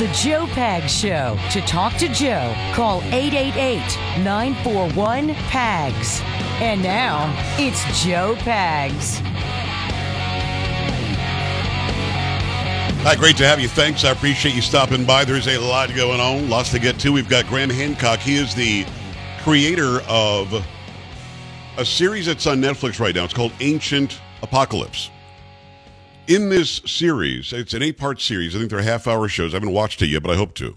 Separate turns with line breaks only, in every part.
The Joe Pag Show. To talk to Joe, call 888 941 PAGS. And now, it's Joe Pags.
Hi, great to have you. Thanks. I appreciate you stopping by. There's a lot going on, lots to get to. We've got Graham Hancock. He is the creator of a series that's on Netflix right now. It's called Ancient Apocalypse. In this series, it's an eight part series. I think they're half hour shows. I haven't watched it yet, but I hope to.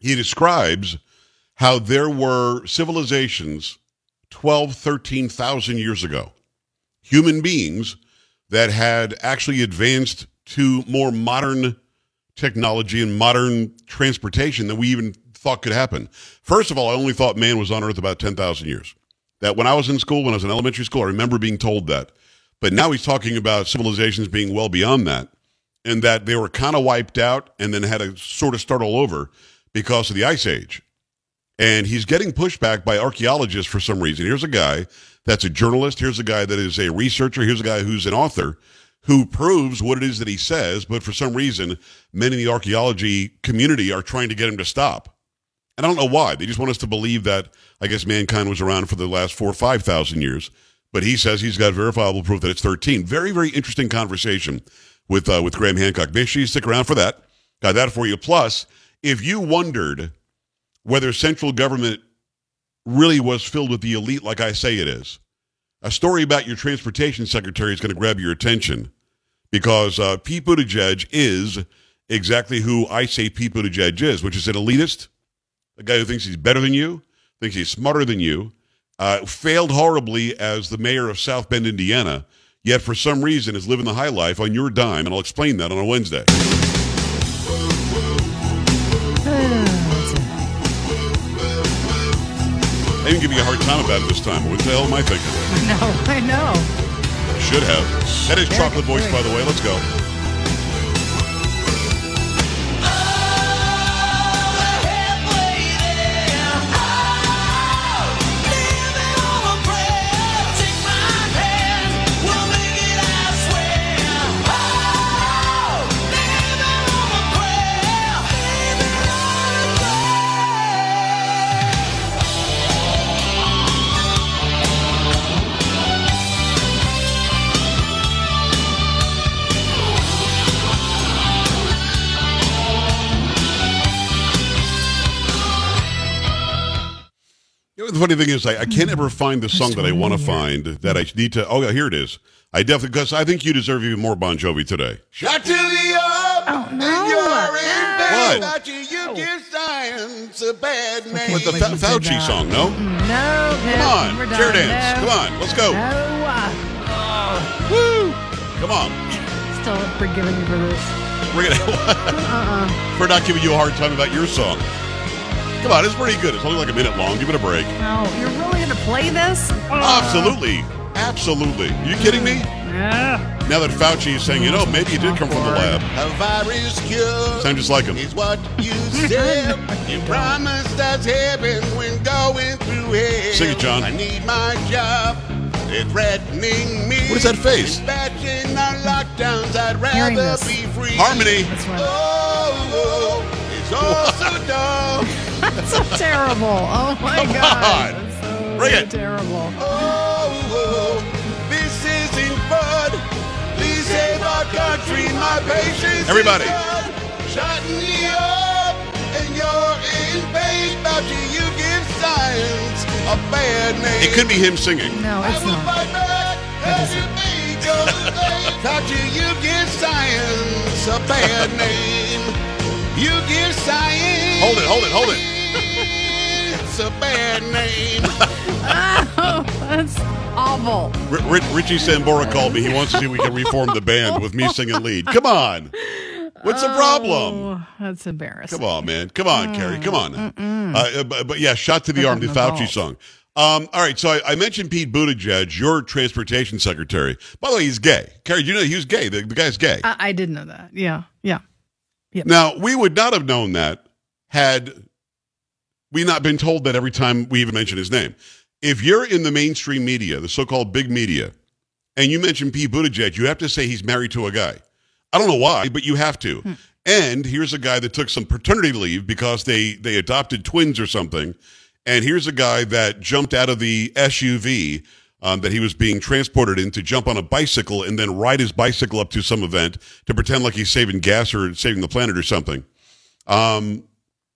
He describes how there were civilizations 12, 13,000 years ago, human beings that had actually advanced to more modern technology and modern transportation than we even thought could happen. First of all, I only thought man was on Earth about 10,000 years. That when I was in school, when I was in elementary school, I remember being told that. But now he's talking about civilizations being well beyond that and that they were kind of wiped out and then had to sort of start all over because of the Ice Age. And he's getting pushback by archaeologists for some reason. Here's a guy that's a journalist. Here's a guy that is a researcher. Here's a guy who's an author who proves what it is that he says. But for some reason, many in the archaeology community are trying to get him to stop. And I don't know why. They just want us to believe that, I guess, mankind was around for the last four or 5,000 years. But he says he's got verifiable proof that it's 13. Very, very interesting conversation with, uh, with Graham Hancock. Make sure you stick around for that. Got that for you. Plus, if you wondered whether central government really was filled with the elite like I say it is, a story about your transportation secretary is going to grab your attention because uh, Pete Buttigieg is exactly who I say Pete Buttigieg is, which is an elitist, a guy who thinks he's better than you, thinks he's smarter than you, uh, failed horribly as the mayor of South Bend, Indiana, yet for some reason is living the high life on your dime, and I'll explain that on a Wednesday. I didn't give you a hard time about it this time. What the hell am I thinking?
No, I know.
Should have. That is Chocolate Voice, by the way. Let's go. Funny thing is, I, I can't ever find the song that I want to find that I need to. Oh, yeah, here it is. I definitely, because I think you deserve even more Bon Jovi today.
Shot to the up,
Oh,
and
no.
you're in bed.
What?
Got you, you give science a bad name.
With the
Wait,
Fa- Fauci
that.
song, no?
No, no.
Come on,
we're
chair dance.
No.
Come on, let's go.
No.
Uh, Woo! Come on.
Still forgiving you for this.
We're gonna
Uh-uh.
for not giving you a hard time about your song. Come on, it's pretty good. It's only like a minute long. Give it a break.
No, you're really going to play this?
Uh, absolutely, absolutely. you kidding me?
Yeah.
Now that Fauci is saying, you know, maybe it did come from the lab.
A virus cure
Sound just like him.
is what you said. you promised us heaven when going through hell.
Sing it, John.
I need my job. They're threatening me.
What is that face?
Dispatching our lockdowns. I'd
Hearing
rather
this.
be free.
Harmony.
That's right.
Oh, oh, it's all so dumb.
That's so terrible. Oh my
Come
god.
on.
That's so
Bring it.
terrible.
Oh, oh, this isn't fun. Please save our country. My patience.
Everybody.
done. Shutting me up, and you're in pain. About you, you give science a bad name.
It could be him singing.
No,
I
it's
will
not.
fight back. Every day goes the day. About you, you give science a bad name. You give science.
Hold it, hold it, hold it.
It's a bad name.
Oh, that's awful.
R- Rich, Richie Sambora called me. He wants to see if we can reform the band with me singing lead. Come on. What's the problem?
Oh, that's embarrassing.
Come on, man. Come on, Carrie. Come on. Uh, but, but yeah, shot to the arm, the Fauci
have
song. Um, all right, so I, I mentioned Pete Buttigieg, your transportation secretary. By the way, he's gay. Carrie, do you know he was gay? The, the guy's gay.
I, I did know that. Yeah, yeah.
Now, we would not have known that had we not been told that every time we even mention his name. If you're in the mainstream media, the so called big media, and you mention Pete Buttigieg, you have to say he's married to a guy. I don't know why, but you have to. And here's a guy that took some paternity leave because they they adopted twins or something. And here's a guy that jumped out of the SUV um, that he was being transported in to jump on a bicycle and then ride his bicycle up to some event to pretend like he's saving gas or saving the planet or something. Um,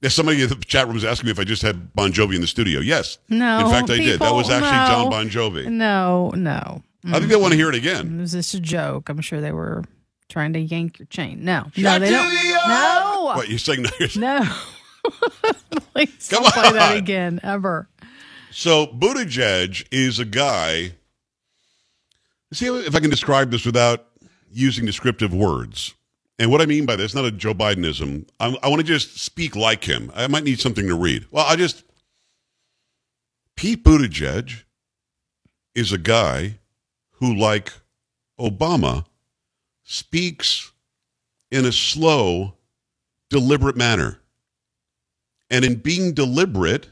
yeah, somebody in the chat room was asking me if I just had Bon Jovi in the studio. Yes.
No,
In fact, I did. That was actually
no.
John Bon Jovi.
No, no.
I think they want to hear it again. Mm.
It was just a joke. I'm sure they were trying to yank your chain. No, no, they
to
don't. No,
What, you're saying?
no. Please
Come
don't play that again ever.
So Buttigieg is a guy. See if I can describe this without using descriptive words. And what I mean by this, not a Joe Bidenism. I, I want to just speak like him. I might need something to read. Well, I just Pete Buttigieg is a guy who, like Obama, speaks in a slow, deliberate manner. And in being deliberate,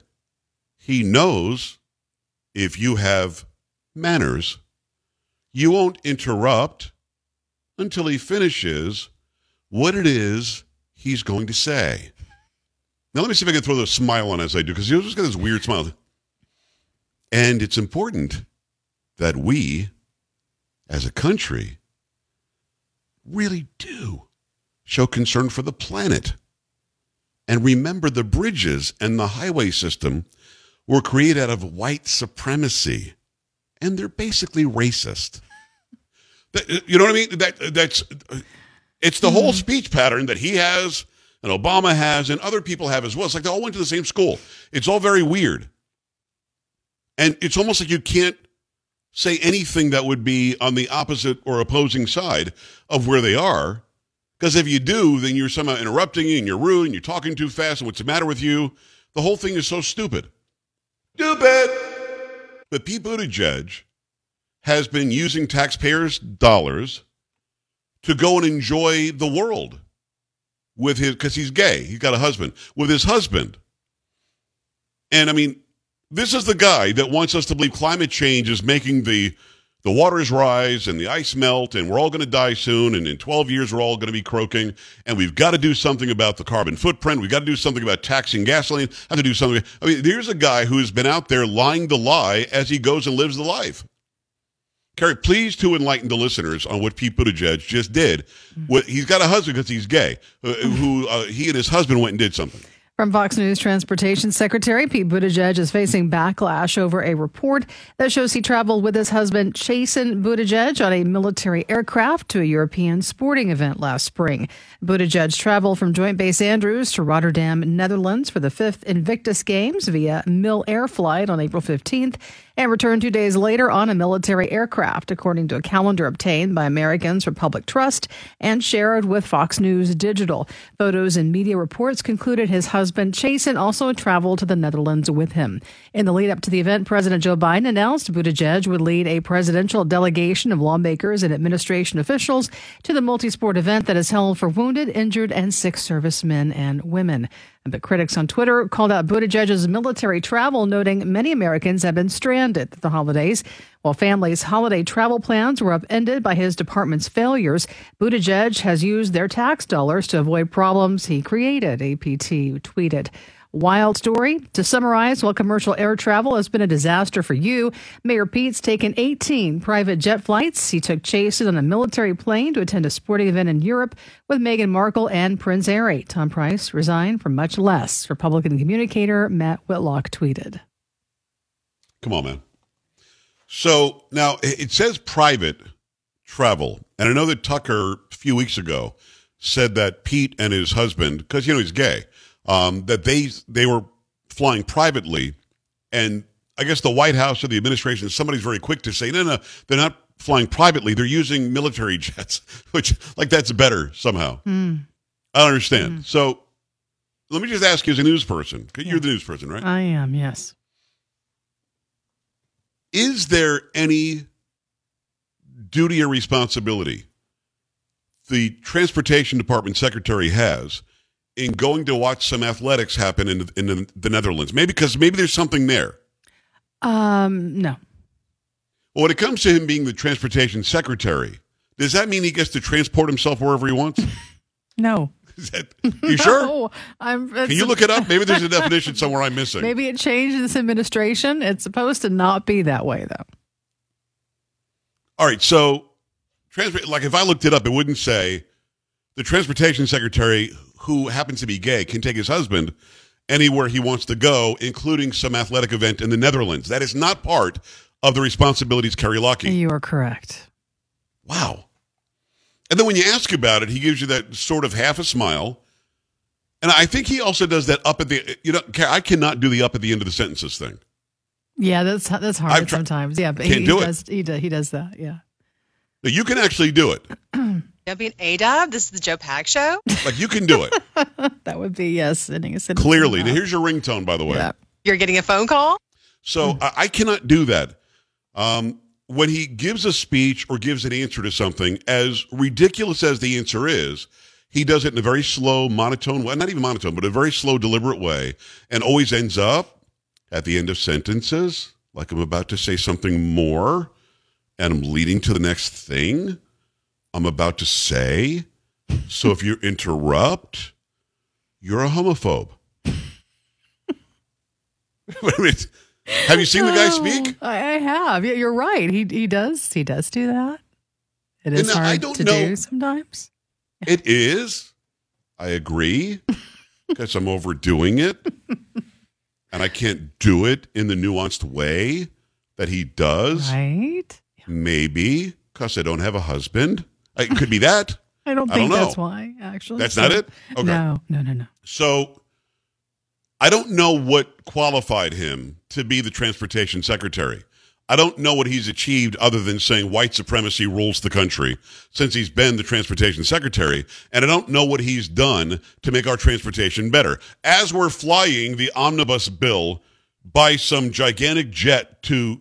he knows if you have manners, you won't interrupt until he finishes what it is he's going to say. Now, let me see if I can throw the smile on as I do, because he always got this weird smile. And it's important that we, as a country, really do show concern for the planet. And remember, the bridges and the highway system were created out of white supremacy, and they're basically racist. That- you know what I mean? That that's it's the whole hmm. speech pattern that he has, and Obama has, and other people have as well. It's like they all went to the same school. It's all very weird, and it's almost like you can't say anything that would be on the opposite or opposing side of where they are. Because if you do, then you're somehow interrupting and you're rude and you're talking too fast and what's the matter with you? The whole thing is so stupid. Stupid! But Pete Buttigieg has been using taxpayers' dollars to go and enjoy the world with his, because he's gay. He's got a husband, with his husband. And I mean, this is the guy that wants us to believe climate change is making the the waters rise and the ice melt and we're all going to die soon and in 12 years we're all going to be croaking and we've got to do something about the carbon footprint we've got to do something about taxing gasoline have to do something i mean there's a guy who's been out there lying the lie as he goes and lives the life Carrie, please to enlighten the listeners on what Pete Buttigieg just did. What, he's got a husband because he's gay, uh, who uh, he and his husband went and did something.
From Fox News Transportation Secretary Pete Buttigieg is facing backlash over a report that shows he traveled with his husband Chasten Buttigieg on a military aircraft to a European sporting event last spring. Buttigieg traveled from Joint Base Andrews to Rotterdam, Netherlands for the fifth Invictus Games via MilAir flight on April 15th and returned two days later on a military aircraft, according to a calendar obtained by Americans for Public Trust and shared with Fox News Digital. Photos and media reports concluded his husband, Chasten, also traveled to the Netherlands with him. In the lead up to the event, President Joe Biden announced Buttigieg would lead a presidential delegation of lawmakers and administration officials to the multi sport event that is held for wounded, injured, and sick servicemen and women. But critics on Twitter called out Buttigieg's military travel, noting many Americans have been stranded at the holidays. While families' holiday travel plans were upended by his department's failures, Buttigieg has used their tax dollars to avoid problems he created, APT tweeted. Wild story. To summarize, while commercial air travel has been a disaster for you, Mayor Pete's taken 18 private jet flights. He took Chasten on a military plane to attend a sporting event in Europe with Meghan Markle and Prince Harry. Tom Price resigned for much less. Republican communicator Matt Whitlock tweeted.
Come on, man. So now it it says private travel. And I know that Tucker a few weeks ago said that Pete and his husband, because you know he's gay, um, that they they were flying privately, and I guess the White House or the administration, somebody's very quick to say, no, no, they're not flying privately; they're using military jets, which like that's better somehow. I don't understand. So let me just ask you as a news person, you're the news person, right?
I am, yes.
is there any duty or responsibility the transportation department secretary has in going to watch some athletics happen in, in the, the Netherlands? Maybe because maybe there's something there.
Um, no.
Well, when it comes to him being the transportation secretary, does that mean he gets to transport himself wherever he wants?
No.
Is that, you sure?
Oh, I'm.
Can you look it up? Maybe there's a definition somewhere I'm missing.
Maybe it changed this administration. It's supposed to not be that way, though.
All right, so like if I looked it up, it wouldn't say the transportation secretary who happens to be gay can take his husband anywhere he wants to go, including some athletic event in the Netherlands. That is not part of the responsibilities Kerry Lockheed.
You are correct.
Wow. And then when you ask about it, he gives you that sort of half a smile. And I think he also does that up at the you know I cannot do the up at the end of the sentences thing.
Yeah, that's that's hard sometimes. Yeah, but he, he does. He does. He does that. Yeah.
You can actually do it.
Don't be an ADOB. This is the Joe Pags Show.
Like you can do it.
That would be yes. Sending a sentence
Clearly. Now here's your ringtone, by the way.
Yeah.
You're getting a phone call.
So I, I cannot do that. Um, when he gives a speech or gives an answer to something, as ridiculous as the answer is, he does it in a very slow, monotone way, not even monotone, but a very slow, deliberate way, and always ends up at the end of sentences, like I'm about to say something more, and I'm leading to the next thing I'm about to say. So if you interrupt, you're a homophobe. I mean, have you seen the guy speak?
Oh, I, I have. Yeah, you're right. He he does. He does do that. It is
And I
hard
don't
to
know-
do sometimes.
It is. I agree. Because I'm overdoing it. And I can't do it in the nuanced way that he does.
Right.
Maybe because I don't have a husband. Uh, it could be that.
I don't
I don't
think that's why. Actually,
That's
So-
not it? Okay.
No, no, no, no.
So I don't know what qualified him to be the transportation secretary. I don't know what he's achieved other than saying white supremacy rules the country since he's been the transportation secretary. And I don't know what he's done to make our transportation better. As we're flying the omnibus bill by some gigantic jet to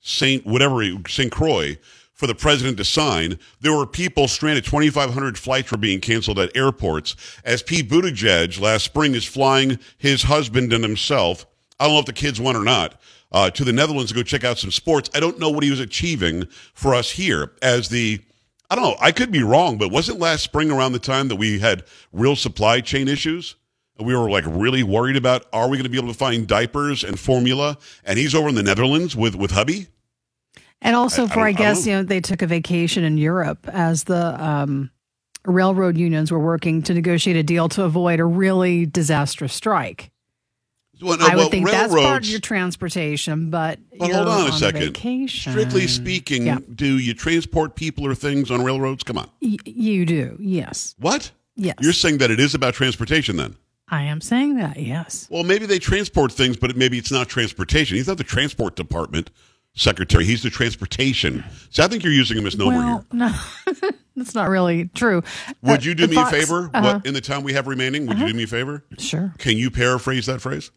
St. whatever, St. Croix for the president to sign, there were people stranded. 2,500 flights were being canceled at airports as Pete Buttigieg last spring is flying his husband and himself. I don't know if the kids went or not. Uh, to the Netherlands to go check out some sports. I don't know what he was achieving for us here as the. I don't know. I could be wrong, but wasn't last spring around the time that we had real supply chain issues? We were like really worried about are we going to be able to find diapers and formula? And he's over in the Netherlands with with hubby.
And also,
I- I
for I,
I
guess
know.
you know they took a vacation in Europe as the um, railroad unions were working to negotiate a deal to avoid a really disastrous strike.
Well, no,
I would
well,
think that's part of your transportation, but you're
hold on a
on
second.
vacation.
Strictly speaking,
Yeah.
do you transport people or things on railroads? Come on.
Y- you do, yes,
What?
yes.
You're saying that it is about transportation then?
I am saying that, yes.
Well, maybe they transport things, but maybe it's not transportation. He's not the transport department secretary. He's the transportation. So I think you're using a misnomer
well,
here.
no, that's not really true.
Would
Uh,
you do me
Fox-
a favor?
uh-huh.
What in the time we have remaining? Would you do me a favor?
Sure.
Can you paraphrase that phrase?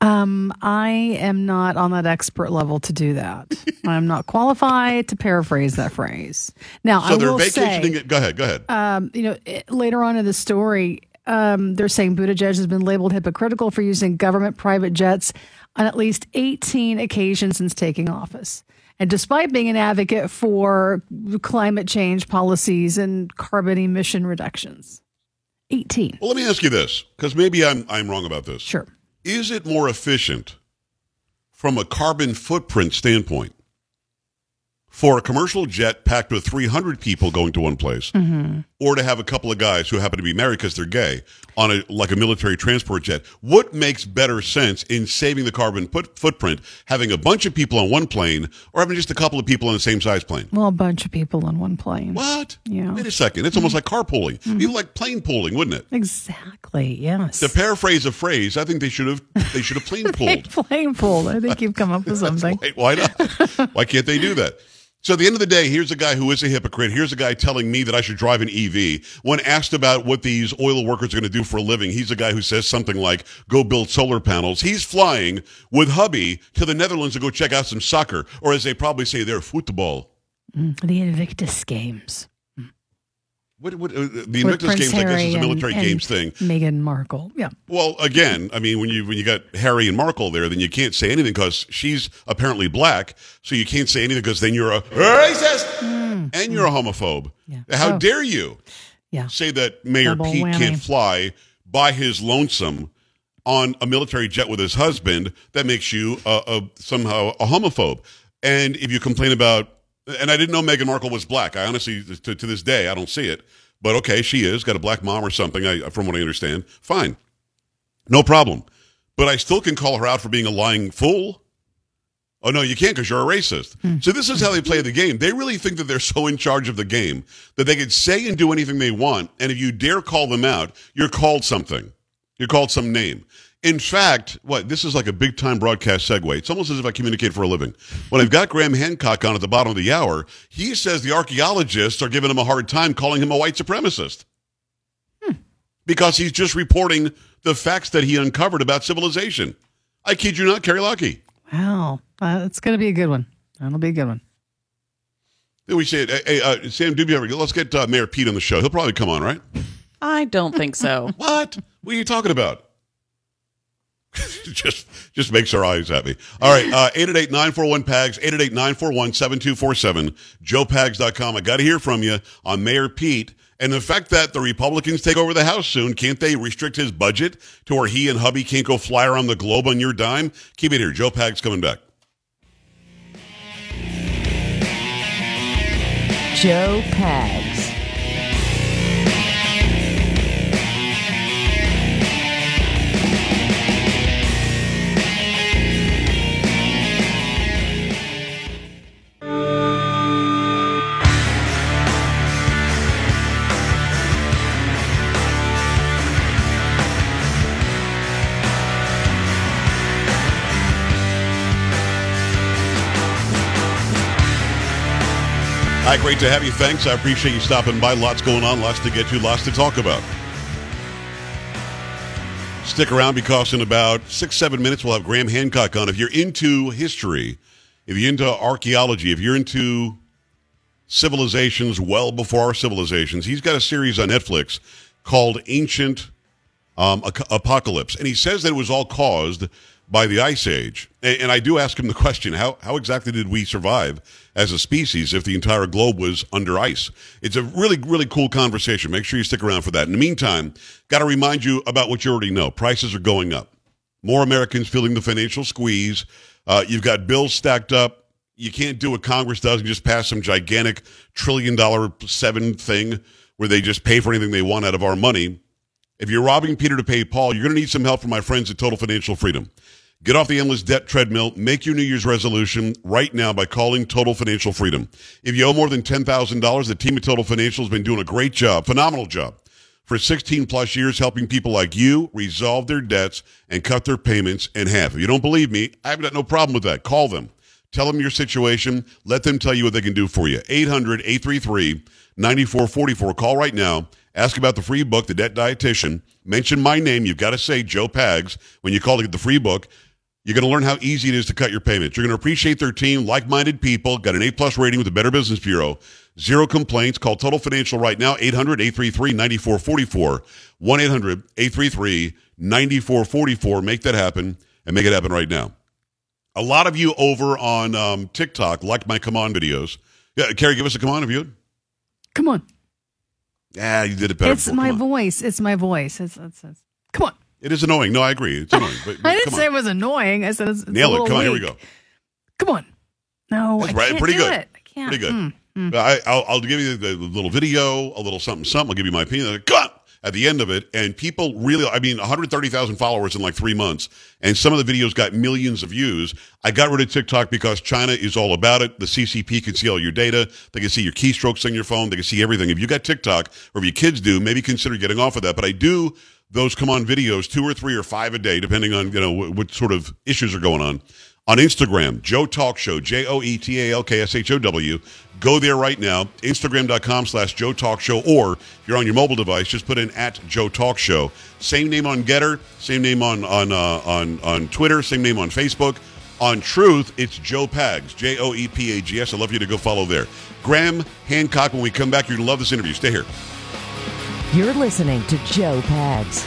Um, I am not on that expert level to do that. I'm not qualified to paraphrase that phrase. Now,
So
I
they're
will
vacationing.
say,
it. Go ahead. Go ahead.
um, you know, it- later on in the story, um, they're saying Buttigieg has been labeled hypocritical for using government private jets on at least 18 occasions since taking office. And despite being an advocate for climate change policies and carbon emission reductions, 18.
well, let me ask you this, because maybe I'm I'm wrong about this.
Sure.
Is it more efficient from a carbon footprint standpoint for a commercial jet packed with 300 people going to one place mm-hmm. or to have a couple of guys who happen to be married because they're gay on a like a military transport jet what makes better sense in saving the carbon put, footprint having a bunch of people on one plane or having just a couple of people on the same size plane
Well, a bunch of people on one plane.
what
Yeah.
wait a second it's almost mm-hmm. like carpooling mm-hmm. even like plane pooling wouldn't it
Exactly. Yes.
to paraphrase a phrase i think they should have they should have plane pooled
Plane pool. I think you've come up with something.
Why, why not? why can't they do that? So at the end of the day, here's a guy who is a hypocrite. Here's a guy telling me that I should drive an EV. When asked about what these oil workers are going to do for a living, he's a guy who says something like, go build solar panels. He's flying with hubby to the Netherlands to go check out some soccer, or as they probably say there, football.
Mm, the Invictus Games.
What, what, uh, the Invictus Games, I guess, is a military
and
games thing.
Meghan Markle. Yeah.
Well, again, I mean, when you when you got Harry and Markle there, then you can't say anything because she's apparently black, so you can't say anything because then you're a racist and you're a homophobe.
Yeah.
How
Oh.
dare you?
Yeah.
say that Mayor
Double
Pete
whammy.
can't fly by his lonesome on a military jet with his husband, that makes you uh, a, somehow a homophobe. And if you complain about, and I didn't know Meghan Markle was black. I honestly, to, to this day, I don't see it. But okay, she is got a black mom or something. I, from what I understand, fine, no problem. But I still can call her out for being a lying fool. Oh no, you can't because you're a racist. Hmm. So this is how they play the game. They really think that they're so in charge of the game that they can say and do anything they want, and if you dare call them out, you're called something. You're called some name. In fact, what this is like a big time broadcast segue. It's almost as if I communicate for a living. When I've got Graham Hancock on at the bottom of the hour, he says the archaeologists are giving him a hard time, calling him a white supremacist because he's just reporting the facts that he uncovered about civilization. I kid you not, Kerry Lucky.
Wow. Uh, it's going to be a good one. That'll be a good one.
Then we say, hey, uh, Sam Dubier, let's get uh, Mayor Pete on the show. He'll probably come on, right?
I don't think so.
What? What are you talking about? just just makes our eyes happy. All right, uh, 888-941-PAGS, 888-941-7247, joepags.com. I got to hear from you on Mayor Pete and the fact that the Republicans take over the House soon. Can't they restrict his budget to where he and hubby can't go fly around the globe on your dime? Keep it here. Joe Pags coming back.
Joe Pags.
Hi, great to have you. Thanks. I appreciate you stopping by. Lots going on, lots to get to, lots to talk about. Stick around because in about six, seven minutes, we'll have Graham Hancock on. If you're into history, if you're into archaeology, if you're into civilizations well before our civilizations, he's got a series on Netflix called Ancient um, Apocalypse. And he says that it was all caused by the Ice Age. And, I do ask him the question how, how exactly did we survive as a species if the entire globe was under ice? It's a really, really cool conversation. Make sure you stick around for that. In the meantime, got to remind you about what you already know prices are going up. More Americans feeling the financial squeeze. Uh, you've got bills stacked up. You can't do what Congress does and just pass some gigantic trillion dollar seven thing where they just pay for anything they want out of our money. If you're robbing Peter to pay Paul, you're going to need some help from my friends at Total Financial Freedom. Get off the endless debt treadmill. Make your New Year's resolution right now by calling Total Financial Freedom. If you owe more than $10,000, the team at Total Financial has been doing a great job, phenomenal job, for 16 plus years helping people like you resolve their debts and cut their payments in half. If you don't believe me, I've got no problem with that. Call them. Tell them your situation. Let them tell you what they can do for you. 800 833 9444. Call right now. Ask about the free book, The Debt Dietitian. Mention my name. You've got to say Joe Pags when you call to get the free book. You're going to learn how easy it is to cut your payments. You're going to appreciate their team, like-minded people, got an A-plus rating with the Better Business Bureau. Zero complaints. Call Total Financial right now, 800-833-9444. 1-800-833-9444. Make that happen and make it happen right now. A lot of you over on um, TikTok like my Come On videos. Yeah, Carrie, give us a Come On if you would.
Come on.
Yeah, you did it better.
It's
before.
my voice. It's my voice. It's, it's, it's, come on.
It is annoying. No, I agree. It's annoying. But,
I didn't say
on.
it was annoying. I said it's, it's a
Nail it. Come on, here we go.
Come on. No,
That's
I
right.
can't
Pretty
do
good.
it. I can't.
Pretty good.
Mm, mm.
I, I'll, I'll give you the, the little video, a little something, something. I'll give you my opinion. Come on! At the end of it, and people really, I mean, 130,000 followers in like three months, and some of the videos got millions of views. I got rid of TikTok because China is all about it. The CCP can see all your data. They can see your keystrokes on your phone. They can see everything. If you got TikTok, or if your kids do, maybe consider getting off of that. But I do those come on videos, two or three or five a day, depending on you know what, what sort of issues are going on. On Instagram, Joe Talk Show, J O E T A L K S H O W. Go there right now, Instagram.com slash Joe Talk Show, or if you're on your mobile device, just put in at Joe Talk Show. Same name on Gettr, same name on on uh, on on Twitter, same name on Facebook. On Truth, it's Joe Pags, J O E P A G S. I'd love you to go follow there. Graham Hancock, when we come back, you're going to love this interview. Stay here.
You're listening to Joe Pags.